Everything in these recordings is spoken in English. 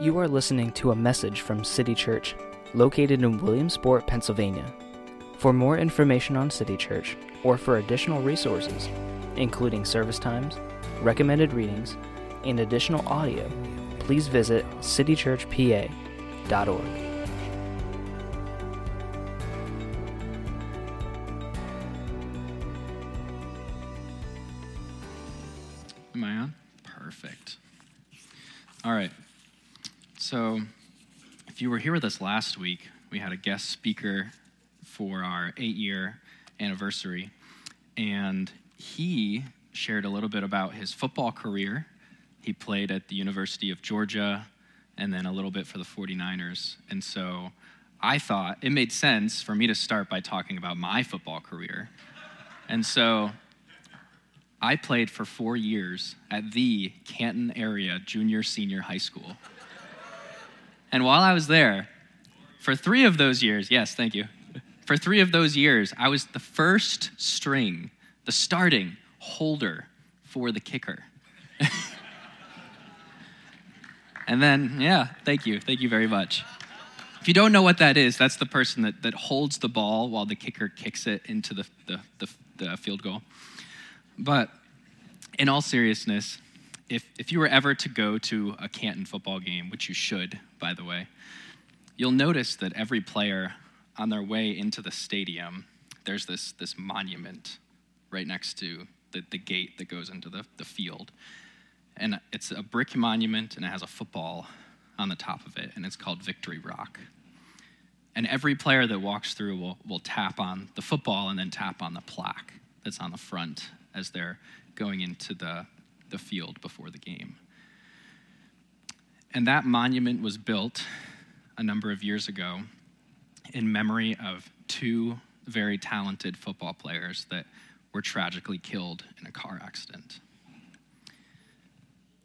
You are listening to a message from City Church, located in Williamsport, Pennsylvania. For more information on City Church, or for additional resources, including service times, recommended readings, and additional audio, please visit citychurchpa.org. here with us last week, we had a guest speaker for our eight year anniversary, and he shared a little bit about his football career. He played at the University of Georgia and then a little bit for the 49ers. And so I thought it made sense for me to start by talking about my football career. And so I played for four years at the Canton area junior senior high school. And while I was there, for three of those years, yes, thank you. For three of those years, I was the first string, the starting holder for the kicker. and then, yeah, thank you. Thank you very much. If you don't know what that is, that's the person that, that holds the ball while the kicker kicks it into the, the, the, the field goal. But in all seriousness, if, if you were ever to go to a Canton football game, which you should, by the way, you'll notice that every player on their way into the stadium, there's this, this monument right next to the, the gate that goes into the, the field. And it's a brick monument and it has a football on the top of it, and it's called Victory Rock. And every player that walks through will, will tap on the football and then tap on the plaque that's on the front as they're going into the, the field before the game. And that monument was built a number of years ago in memory of two very talented football players that were tragically killed in a car accident.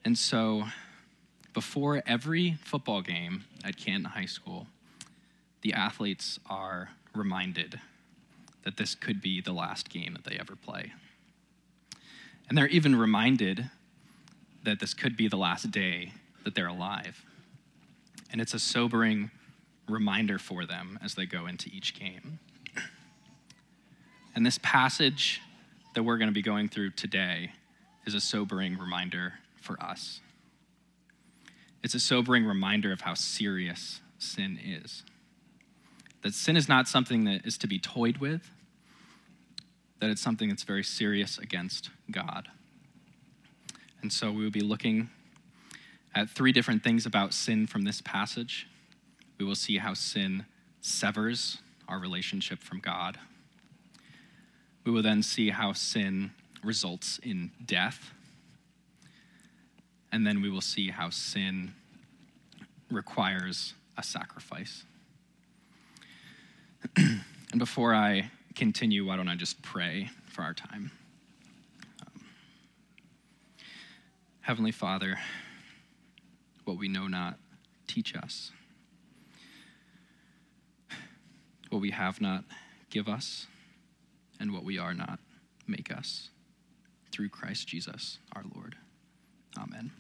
And so, before every football game at Canton High School, the athletes are reminded that this could be the last game that they ever play. And they're even reminded that this could be the last day that they're alive. And it's a sobering reminder for them as they go into each game. And this passage that we're going to be going through today is a sobering reminder for us. It's a sobering reminder of how serious sin is. That sin is not something that is to be toyed with, that it's something that's very serious against God. And so we will be looking at three different things about sin from this passage. We will see how sin severs our relationship from God. We will then see how sin results in death. And then we will see how sin requires a sacrifice. and before I continue, why don't I just pray for our time? Um, Heavenly Father, what we know not, teach us. What we have not, give us. And what we are not, make us. Through Christ Jesus our Lord. Amen.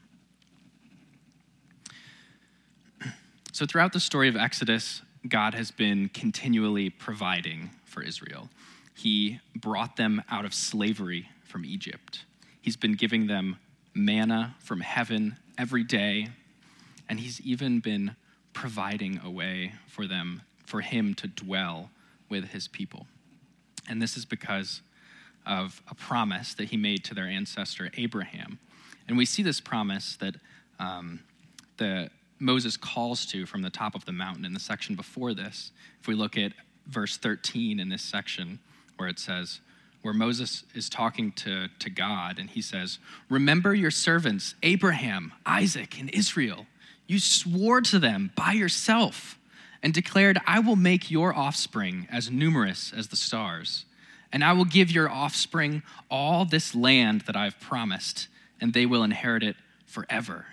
So, throughout the story of Exodus, God has been continually providing for Israel. He brought them out of slavery from Egypt. He's been giving them manna from heaven every day, and He's even been providing a way for them, for Him to dwell with His people. And this is because of a promise that He made to their ancestor Abraham. And we see this promise that um, the Moses calls to from the top of the mountain in the section before this. If we look at verse 13 in this section, where it says, where Moses is talking to, to God, and he says, Remember your servants, Abraham, Isaac, and Israel. You swore to them by yourself and declared, I will make your offspring as numerous as the stars, and I will give your offspring all this land that I've promised, and they will inherit it forever.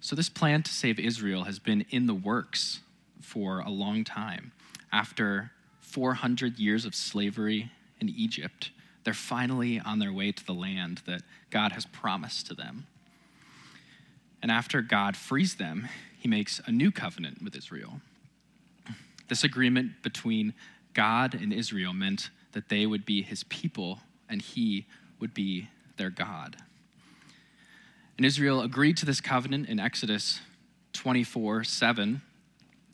So, this plan to save Israel has been in the works for a long time. After 400 years of slavery in Egypt, they're finally on their way to the land that God has promised to them. And after God frees them, he makes a new covenant with Israel. This agreement between God and Israel meant that they would be his people and he would be their God. And Israel agreed to this covenant in Exodus 24 7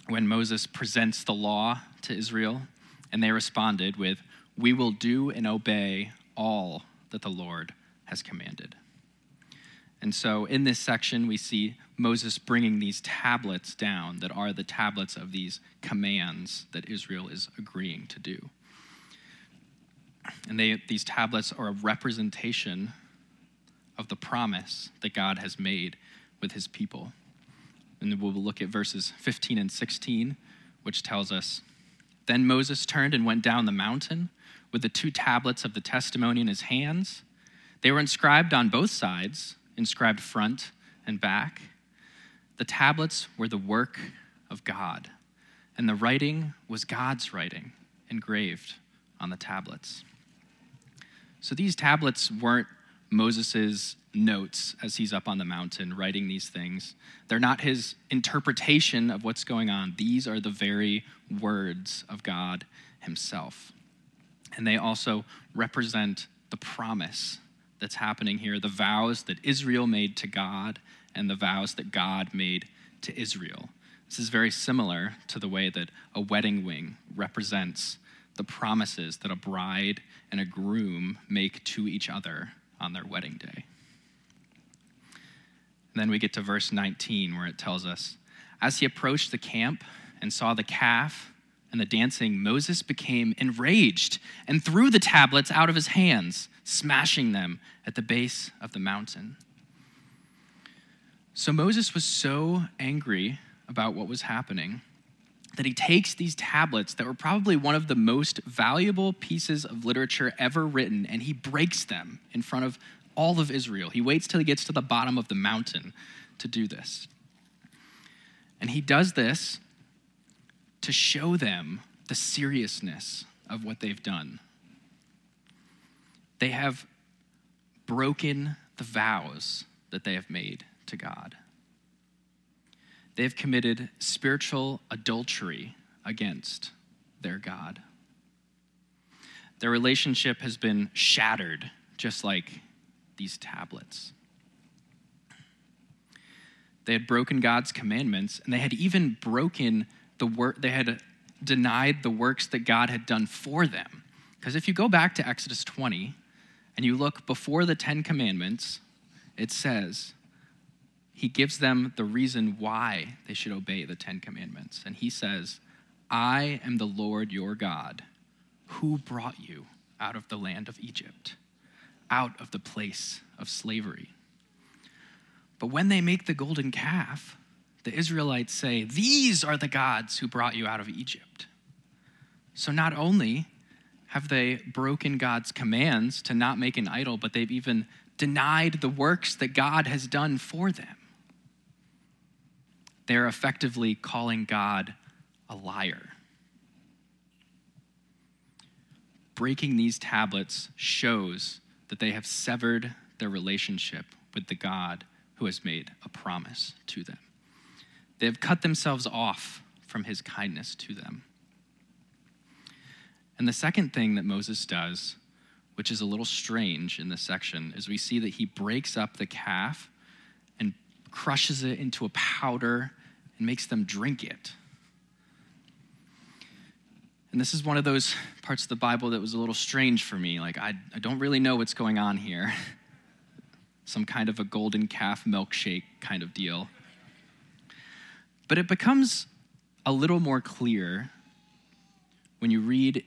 when Moses presents the law to Israel, and they responded with, We will do and obey all that the Lord has commanded. And so in this section, we see Moses bringing these tablets down that are the tablets of these commands that Israel is agreeing to do. And they, these tablets are a representation of the promise that God has made with his people. And we'll look at verses 15 and 16, which tells us Then Moses turned and went down the mountain with the two tablets of the testimony in his hands. They were inscribed on both sides inscribed front and back. The tablets were the work of God, and the writing was God's writing engraved on the tablets. So these tablets weren't Moses' notes as he's up on the mountain writing these things. They're not his interpretation of what's going on. These are the very words of God himself. And they also represent the promise that's happening here the vows that Israel made to God and the vows that God made to Israel. This is very similar to the way that a wedding ring represents the promises that a bride and a groom make to each other on their wedding day. And then we get to verse 19 where it tells us As he approached the camp and saw the calf and the dancing, Moses became enraged and threw the tablets out of his hands, smashing them at the base of the mountain. So Moses was so angry about what was happening that he takes these tablets that were probably one of the most valuable pieces of literature ever written and he breaks them in front of all of Israel. He waits till he gets to the bottom of the mountain to do this. And he does this to show them the seriousness of what they've done. They have broken the vows that they have made to God. They have committed spiritual adultery against their God. Their relationship has been shattered, just like these tablets. They had broken God's commandments, and they had even broken the work, they had denied the works that God had done for them. Because if you go back to Exodus 20 and you look before the Ten Commandments, it says, he gives them the reason why they should obey the Ten Commandments. And he says, I am the Lord your God who brought you out of the land of Egypt, out of the place of slavery. But when they make the golden calf, the Israelites say, These are the gods who brought you out of Egypt. So not only have they broken God's commands to not make an idol, but they've even denied the works that God has done for them. They're effectively calling God a liar. Breaking these tablets shows that they have severed their relationship with the God who has made a promise to them. They have cut themselves off from his kindness to them. And the second thing that Moses does, which is a little strange in this section, is we see that he breaks up the calf and crushes it into a powder and makes them drink it. And this is one of those parts of the Bible that was a little strange for me. Like, I, I don't really know what's going on here. Some kind of a golden calf milkshake kind of deal. But it becomes a little more clear when you read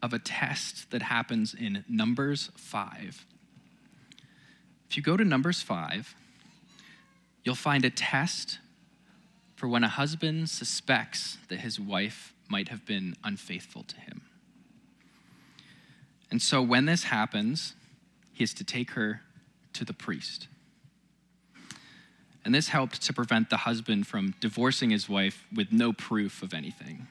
of a test that happens in Numbers 5. If you go to Numbers 5, you'll find a test for when a husband suspects that his wife might have been unfaithful to him. And so when this happens, he is to take her to the priest. And this helped to prevent the husband from divorcing his wife with no proof of anything.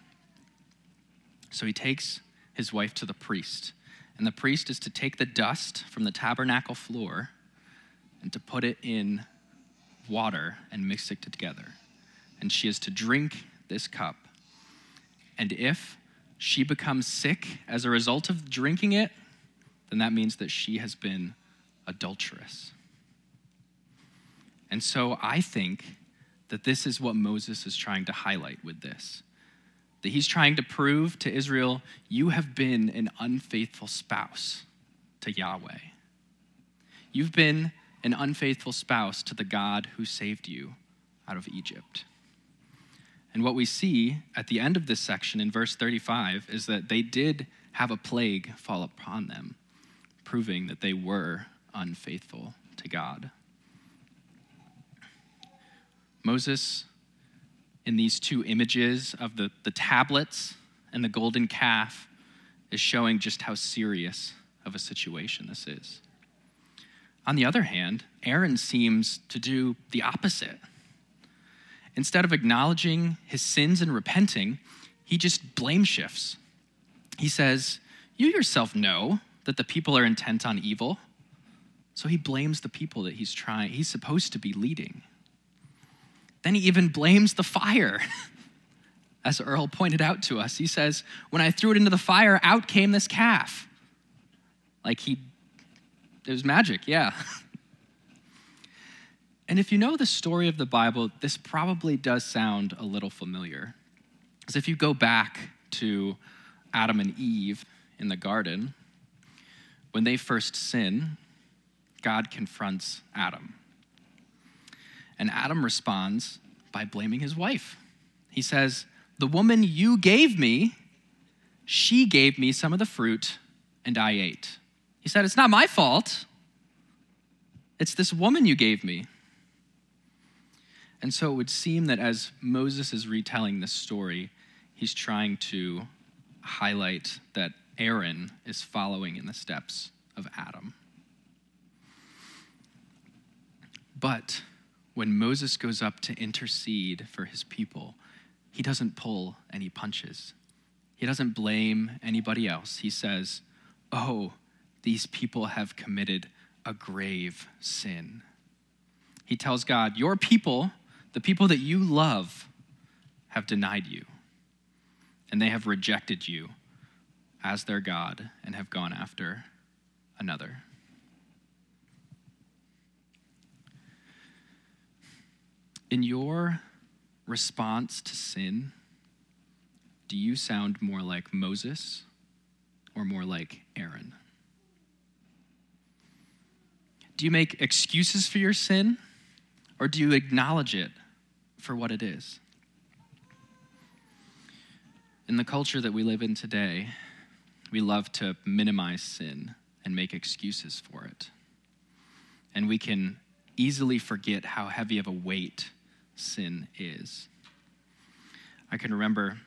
So he takes his wife to the priest. And the priest is to take the dust from the tabernacle floor and to put it in water and mix it together. And she is to drink this cup. And if she becomes sick as a result of drinking it, then that means that she has been adulterous. And so I think that this is what Moses is trying to highlight with this. That he's trying to prove to Israel, you have been an unfaithful spouse to Yahweh. You've been an unfaithful spouse to the God who saved you out of Egypt. And what we see at the end of this section in verse 35 is that they did have a plague fall upon them, proving that they were unfaithful to God. Moses, in these two images of the, the tablets and the golden calf, is showing just how serious of a situation this is. On the other hand, Aaron seems to do the opposite. Instead of acknowledging his sins and repenting, he just blame shifts. He says, You yourself know that the people are intent on evil. So he blames the people that he's trying, he's supposed to be leading. Then he even blames the fire. As Earl pointed out to us, he says, When I threw it into the fire, out came this calf. Like he, it was magic, yeah. And if you know the story of the Bible, this probably does sound a little familiar. Because if you go back to Adam and Eve in the garden, when they first sin, God confronts Adam. And Adam responds by blaming his wife. He says, The woman you gave me, she gave me some of the fruit, and I ate. He said, It's not my fault. It's this woman you gave me. And so it would seem that as Moses is retelling this story, he's trying to highlight that Aaron is following in the steps of Adam. But when Moses goes up to intercede for his people, he doesn't pull any punches. He doesn't blame anybody else. He says, Oh, these people have committed a grave sin. He tells God, Your people the people that you love have denied you, and they have rejected you as their God and have gone after another. In your response to sin, do you sound more like Moses or more like Aaron? Do you make excuses for your sin or do you acknowledge it for what it is? In the culture that we live in today, we love to minimize sin and make excuses for it. And we can easily forget how heavy of a weight sin is. I can remember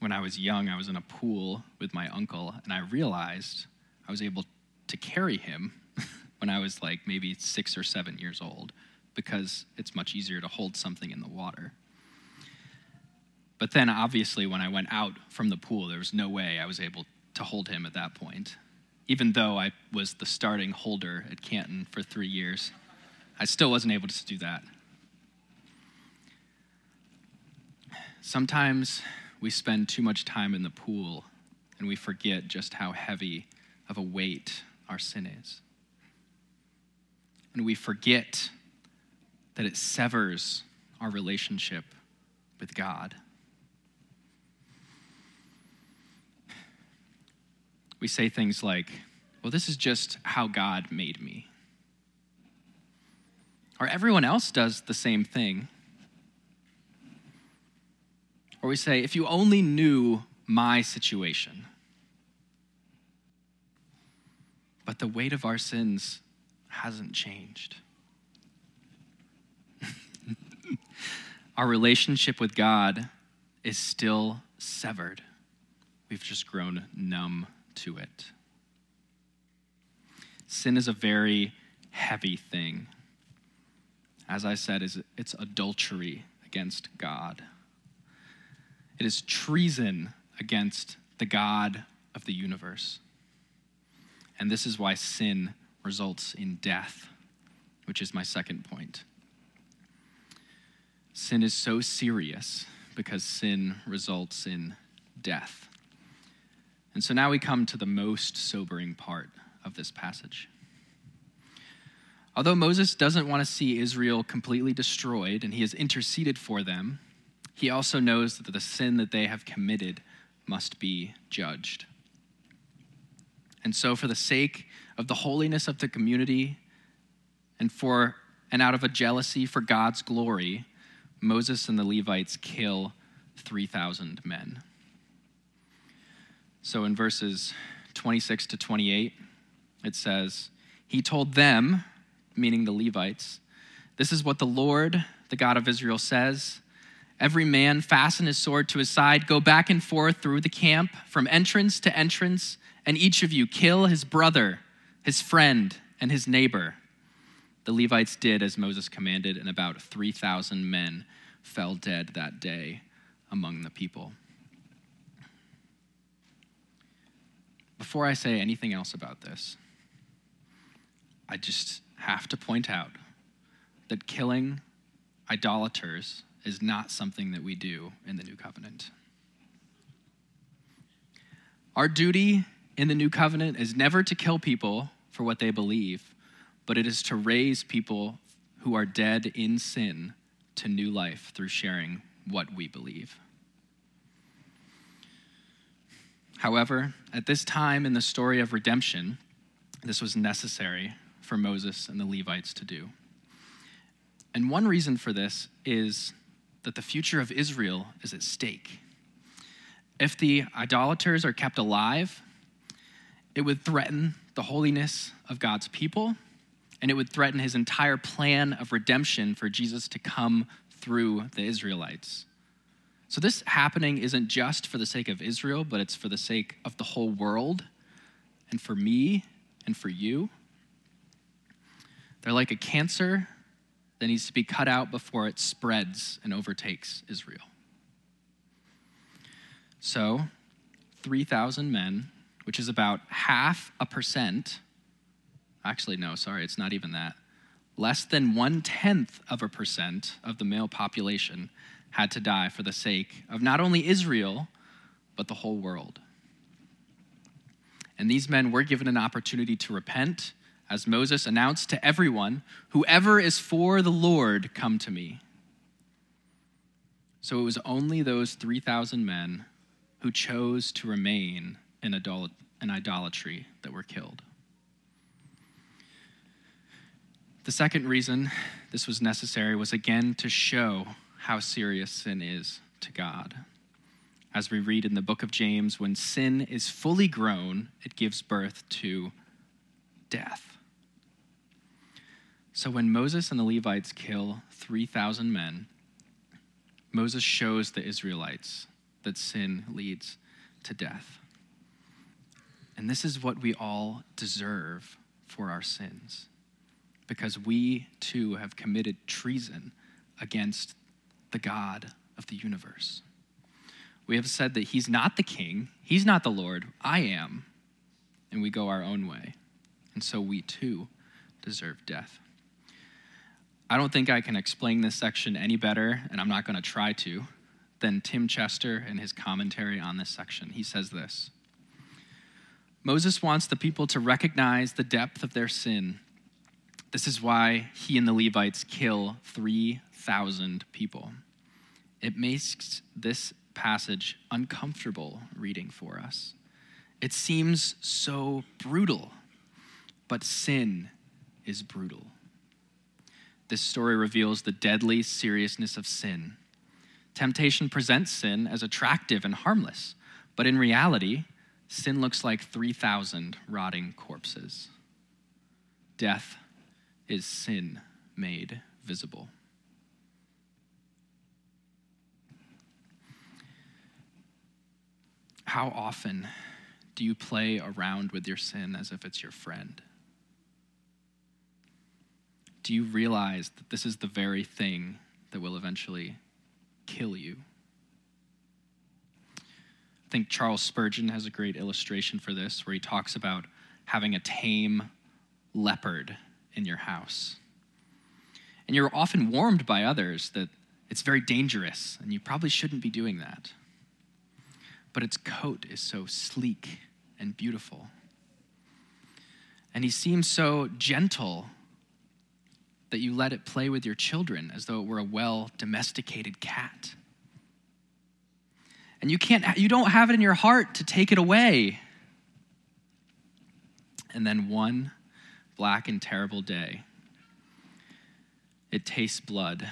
when I was young, I was in a pool with my uncle, and I realized I was able to carry him when I was like maybe six or seven years old because it's much easier to hold something in the water. But then, obviously, when I went out from the pool, there was no way I was able to hold him at that point. Even though I was the starting holder at Canton for three years, I still wasn't able to do that. Sometimes we spend too much time in the pool and we forget just how heavy of a weight our sin is. And we forget that it severs our relationship with God. We say things like, well, this is just how God made me. Or everyone else does the same thing. Or we say, if you only knew my situation. But the weight of our sins hasn't changed. our relationship with God is still severed. We've just grown numb to it. Sin is a very heavy thing. As I said, it's adultery against God. It is treason against the God of the universe. And this is why sin results in death, which is my second point. sin is so serious because sin results in death. And so now we come to the most sobering part of this passage. Although Moses doesn't want to see Israel completely destroyed and he has interceded for them, he also knows that the sin that they have committed must be judged. And so, for the sake of the holiness of the community and for and out of a jealousy for God's glory, Moses and the Levites kill 3,000 men. So in verses 26 to 28, it says, He told them, meaning the Levites, This is what the Lord, the God of Israel, says. Every man fasten his sword to his side, go back and forth through the camp, from entrance to entrance, and each of you kill his brother, his friend, and his neighbor. The Levites did as Moses commanded, and about 3,000 men fell dead that day among the people. Before I say anything else about this, I just have to point out that killing idolaters is not something that we do in the new covenant. Our duty in the new covenant is never to kill people for what they believe, but it is to raise people who are dead in sin to new life through sharing what we believe. However, at this time in the story of redemption, this was necessary for Moses and the Levites to do. And one reason for this is that the future of Israel is at stake. If the idolaters are kept alive, it would threaten the holiness of God's people, and it would threaten his entire plan of redemption for Jesus to come through the Israelites. So, this happening isn't just for the sake of Israel, but it's for the sake of the whole world, and for me, and for you. They're like a cancer that needs to be cut out before it spreads and overtakes Israel. So, 3,000 men, which is about half a percent. Actually, no, sorry, it's not even that. Less than one tenth of a percent of the male population had to die for the sake of not only Israel, but the whole world. And these men were given an opportunity to repent, as Moses announced to everyone Whoever is for the Lord, come to me. So it was only those 3,000 men who chose to remain in, in idolatry that were killed. The second reason this was necessary was again to show how serious sin is to God. As we read in the book of James, when sin is fully grown, it gives birth to death. So when Moses and the Levites kill 3,000 men, Moses shows the Israelites that sin leads to death. And this is what we all deserve for our sins, because we too have committed treason against the God of the universe. We have said that He's not the king, He's not the Lord, I am. And we go our own way. And so we too deserve death. I don't think I can explain this section any better, and I'm not going to try to, than Tim Chester in his commentary on this section. He says this Moses wants the people to recognize the depth of their sin. This is why he and the Levites kill 3,000 people. It makes this passage uncomfortable reading for us. It seems so brutal, but sin is brutal. This story reveals the deadly seriousness of sin. Temptation presents sin as attractive and harmless, but in reality, sin looks like 3,000 rotting corpses. Death is sin made visible. How often do you play around with your sin as if it's your friend? Do you realize that this is the very thing that will eventually kill you? I think Charles Spurgeon has a great illustration for this where he talks about having a tame leopard in your house. And you're often warned by others that It's very dangerous, and you probably shouldn't be doing that. But its coat is so sleek and beautiful. And he seems so gentle that you let it play with your children as though it were a well domesticated cat. And you can't you don't have it in your heart to take it away. And then one black and terrible day, it tastes blood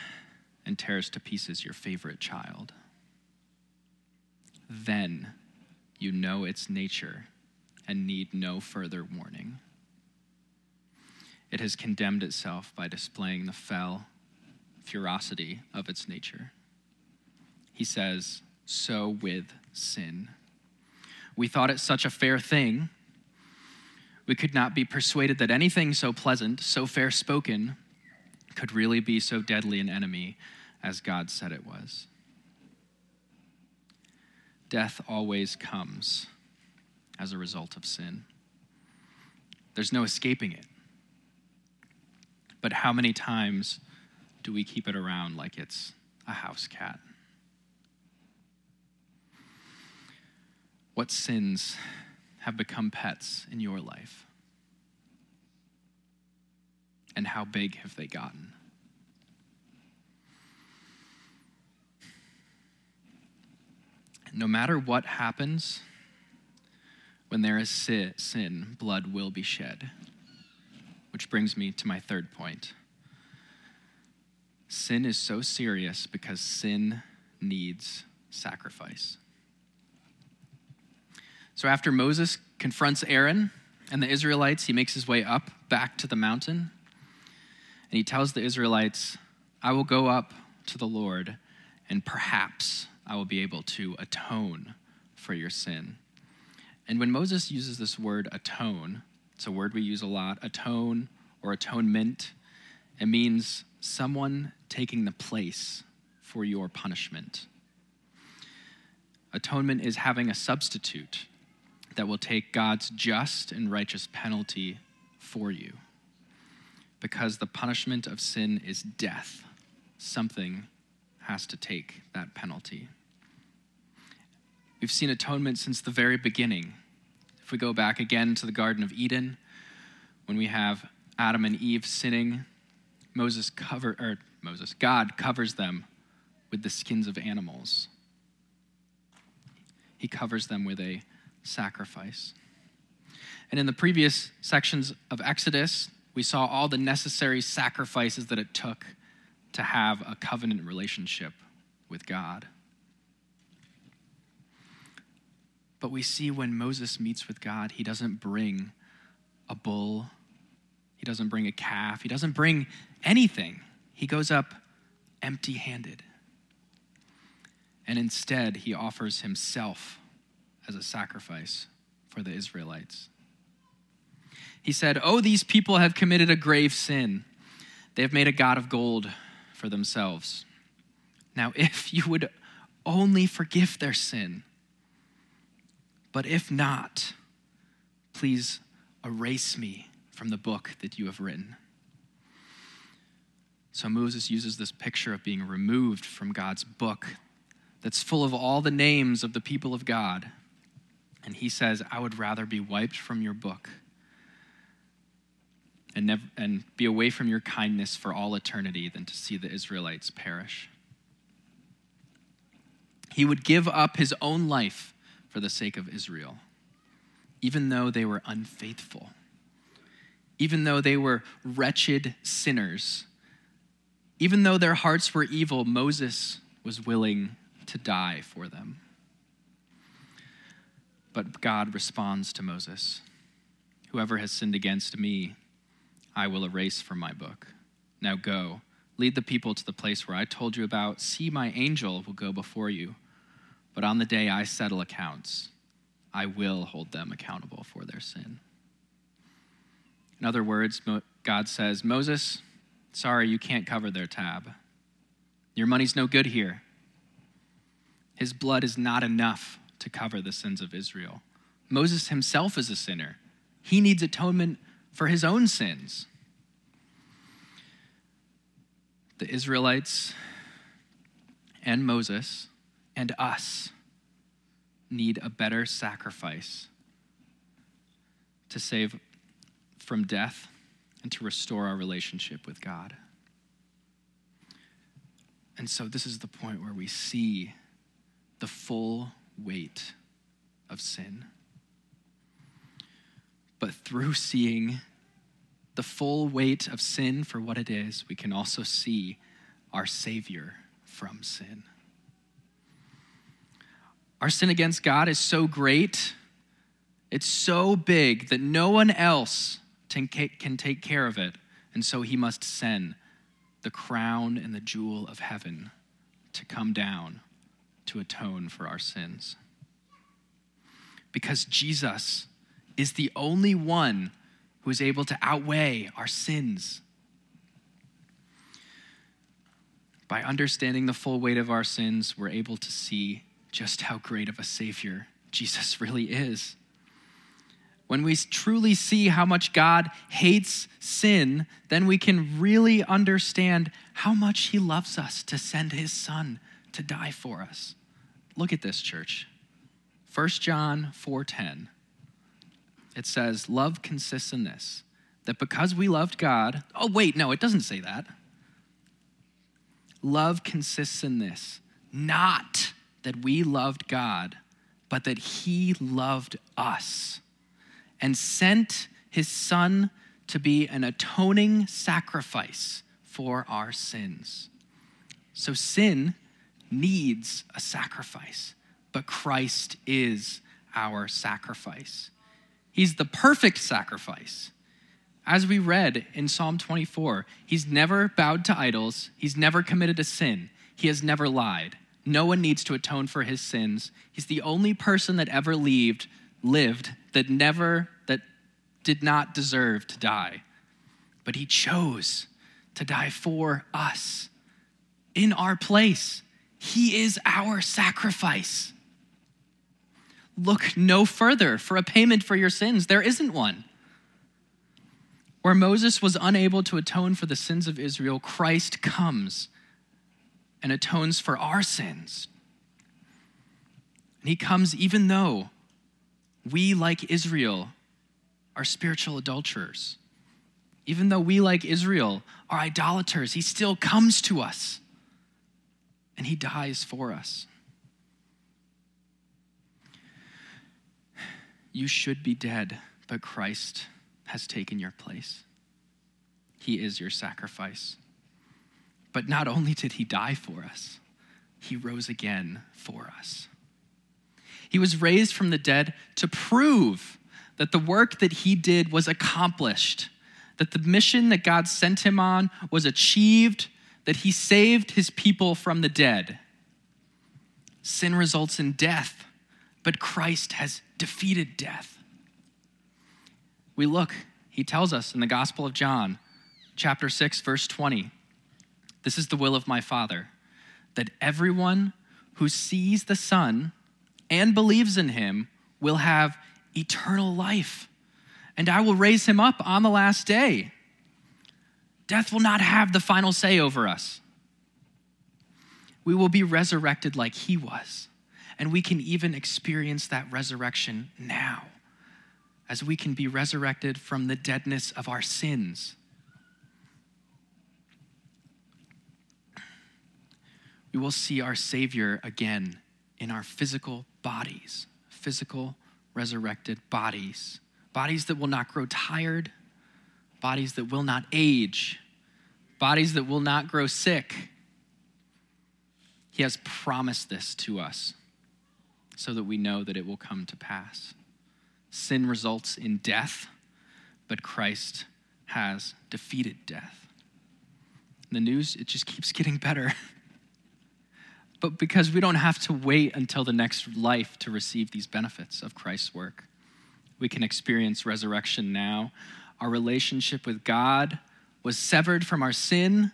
and tears to pieces your favorite child. Then you know its nature and need no further warning. It has condemned itself by displaying the fell ferocity of its nature. He says, So with sin. We thought it such a fair thing. We could not be persuaded that anything so pleasant, so fair spoken, could really be so deadly an enemy as God said it was. Death always comes as a result of sin. There's no escaping it. But how many times do we keep it around like it's a house cat? What sins have become pets in your life? And how big have they gotten? No matter what happens, when there is sin, blood will be shed. Which brings me to my third point. Sin is so serious because sin needs sacrifice. So after Moses confronts Aaron and the Israelites, he makes his way up back to the mountain. And he tells the Israelites, I will go up to the Lord, and perhaps I will be able to atone for your sin. And when Moses uses this word atone, it's a word we use a lot atone or atonement. It means someone taking the place for your punishment. Atonement is having a substitute that will take God's just and righteous penalty for you. Because the punishment of sin is death, something has to take that penalty. We've seen atonement since the very beginning we go back again to the Garden of Eden, when we have Adam and Eve sinning, Moses cover or Moses, God covers them with the skins of animals. He covers them with a sacrifice. And in the previous sections of Exodus, we saw all the necessary sacrifices that it took to have a covenant relationship with God. But we see when Moses meets with God, he doesn't bring a bull, he doesn't bring a calf, he doesn't bring anything. He goes up empty handed. And instead, he offers himself as a sacrifice for the Israelites. He said, Oh, these people have committed a grave sin. They have made a God of gold for themselves. Now, if you would only forgive their sin, but if not, please erase me from the book that you have written. So Moses uses this picture of being removed from God's book that's full of all the names of the people of God. And he says, I would rather be wiped from your book and, never, and be away from your kindness for all eternity than to see the Israelites perish. He would give up his own life for the sake of Israel, even though they were unfaithful, even though they were wretched sinners, even though their hearts were evil, Moses was willing to die for them. But God responds to Moses Whoever has sinned against me, I will erase from my book. Now go, lead the people to the place where I told you about. See, my angel will go before you but on the day I settle accounts, I will hold them accountable for their sin. In other words, God says, Moses, sorry, you can't cover their tab. Your money's no good here. His blood is not enough to cover the sins of Israel. Moses himself is a sinner. He needs atonement for his own sins. The Israelites and Moses and us need a better sacrifice to save from death and to restore our relationship with God. And so, this is the point where we see the full weight of sin. But through seeing the full weight of sin for what it is, we can also see our Savior from sin. Our sin against God is so great, it's so big that no one else can take care of it. And so he must send the crown and the jewel of heaven to come down to atone for our sins. Because Jesus is the only one who is able to outweigh our sins. By understanding the full weight of our sins, we're able to see just how great of a Savior Jesus really is. When we truly see how much God hates sin, then we can really understand how much He loves us to send His Son to die for us. Look at this, church. 1 John 4:10. It says, "Love consists in this, that because we loved God, oh wait, no, it doesn't say that. Love consists in this, not that we loved God, but that he loved us and sent his son to be an atoning sacrifice for our sins. So sin needs a sacrifice, but Christ is our sacrifice. He's the perfect sacrifice. As we read in Psalm 24, he's never bowed to idols, he's never committed a sin, he has never lied. No one needs to atone for his sins. He's the only person that ever lived, lived that never that did not deserve to die. But he chose to die for us in our place. He is our sacrifice. Look no further for a payment for your sins. There isn't one. Where Moses was unable to atone for the sins of Israel, Christ comes and atones for our sins. And he comes even though we, like Israel, are spiritual adulterers. Even though we, like Israel, are idolaters, he still comes to us and he dies for us. You should be dead, but Christ has taken your place. He is your sacrifice. But not only did he die for us, he rose again for us. He was raised from the dead to prove that the work that he did was accomplished, that the mission that God sent him on was achieved, that he saved his people from the dead. Sin results in death, but Christ has defeated death. We look, he tells us in the Gospel of John, chapter 6, verse 20. This is the will of my Father, that everyone who sees the Son and believes in him will have eternal life, and I will raise him up on the last day. Death will not have the final say over us. We will be resurrected like he was, and we can even experience that resurrection now, as we can be resurrected from the deadness of our sins we will see our Savior again in our physical bodies, physical resurrected bodies, bodies that will not grow tired, bodies that will not age, bodies that will not grow sick. He has promised this to us so that we know that it will come to pass. Sin results in death, but Christ has defeated death. The news, it just keeps getting better. but because we don't have to wait until the next life to receive these benefits of Christ's work. We can experience resurrection now. Our relationship with God was severed from our sin,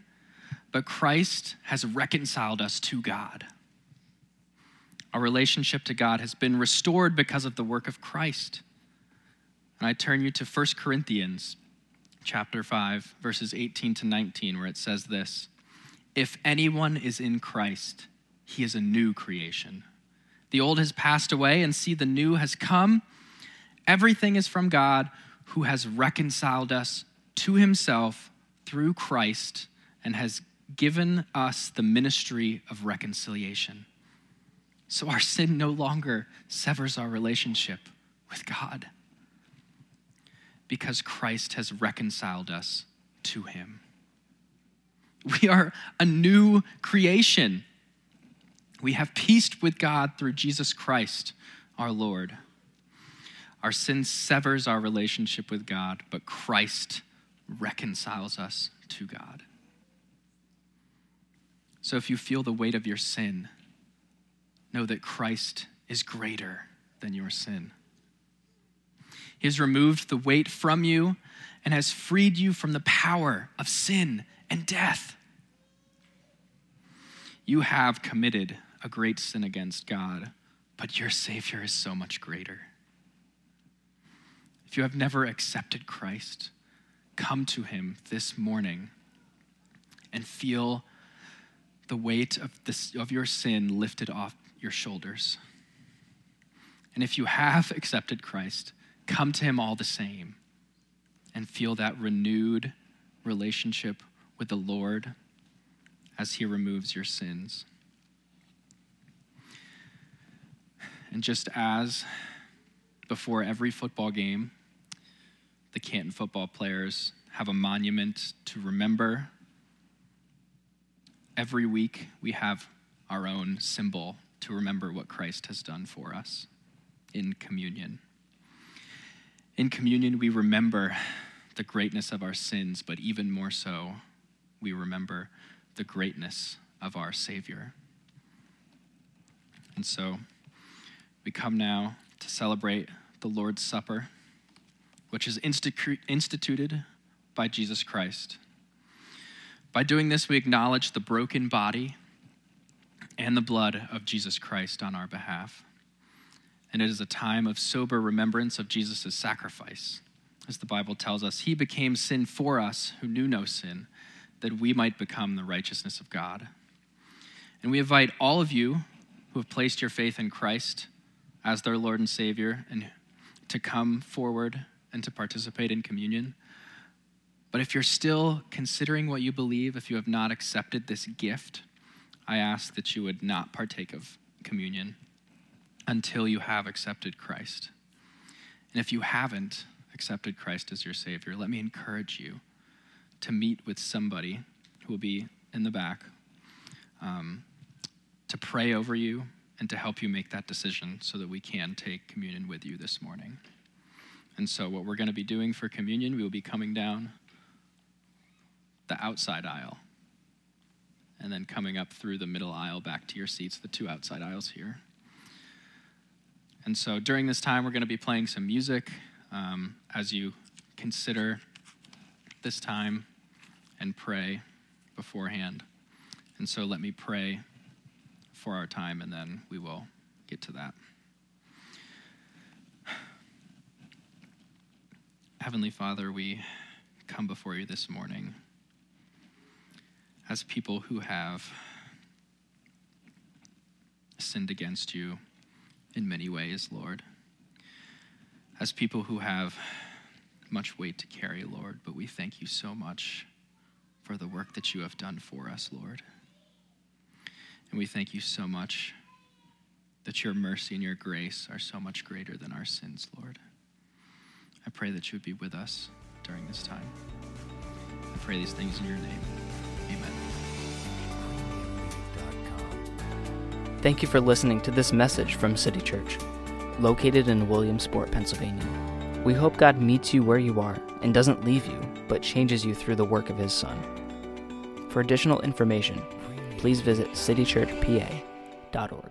but Christ has reconciled us to God. Our relationship to God has been restored because of the work of Christ. And I turn you to 1 Corinthians chapter 5 verses 18 to 19 where it says this, if anyone is in Christ, he is a new creation. The old has passed away, and see, the new has come. Everything is from God, who has reconciled us to himself through Christ and has given us the ministry of reconciliation. So our sin no longer severs our relationship with God because Christ has reconciled us to him. We are a new creation. We have peace with God through Jesus Christ, our Lord. Our sin severs our relationship with God, but Christ reconciles us to God. So if you feel the weight of your sin, know that Christ is greater than your sin. He has removed the weight from you and has freed you from the power of sin and death. You have committed a great sin against God, but your Savior is so much greater. If you have never accepted Christ, come to Him this morning and feel the weight of, this, of your sin lifted off your shoulders. And if you have accepted Christ, come to Him all the same and feel that renewed relationship with the Lord as He removes your sins. And just as before every football game, the Canton football players have a monument to remember, every week we have our own symbol to remember what Christ has done for us in communion. In communion, we remember the greatness of our sins, but even more so, we remember the greatness of our Savior. And so we come now to celebrate the Lord's Supper, which is institu- instituted by Jesus Christ. By doing this, we acknowledge the broken body and the blood of Jesus Christ on our behalf and it is a time of sober remembrance of Jesus' sacrifice. As the Bible tells us, he became sin for us who knew no sin, that we might become the righteousness of God. And we invite all of you who have placed your faith in Christ as their Lord and Savior and to come forward and to participate in communion. But if you're still considering what you believe, if you have not accepted this gift, I ask that you would not partake of communion until you have accepted Christ. And if you haven't accepted Christ as your Savior, let me encourage you to meet with somebody who will be in the back um, to pray over you and to help you make that decision so that we can take communion with you this morning. And so, what we're going to be doing for communion, we will be coming down the outside aisle and then coming up through the middle aisle back to your seats, the two outside aisles here. And so during this time, we're going to be playing some music um, as you consider this time and pray beforehand. And so let me pray for our time, and then we will get to that. Heavenly Father, we come before you this morning as people who have sinned against you in many ways, Lord. As people who have much weight to carry, Lord, but we thank you so much for the work that you have done for us, Lord. And we thank you so much that your mercy and your grace are so much greater than our sins, Lord. I pray that you would be with us during this time. I pray these things in your name. Amen. Thank you for listening to this message from City Church, located in Williamsport, Pennsylvania. We hope God meets you where you are and doesn't leave you, but changes you through the work of His Son. For additional information, please visit citychurchpa.org.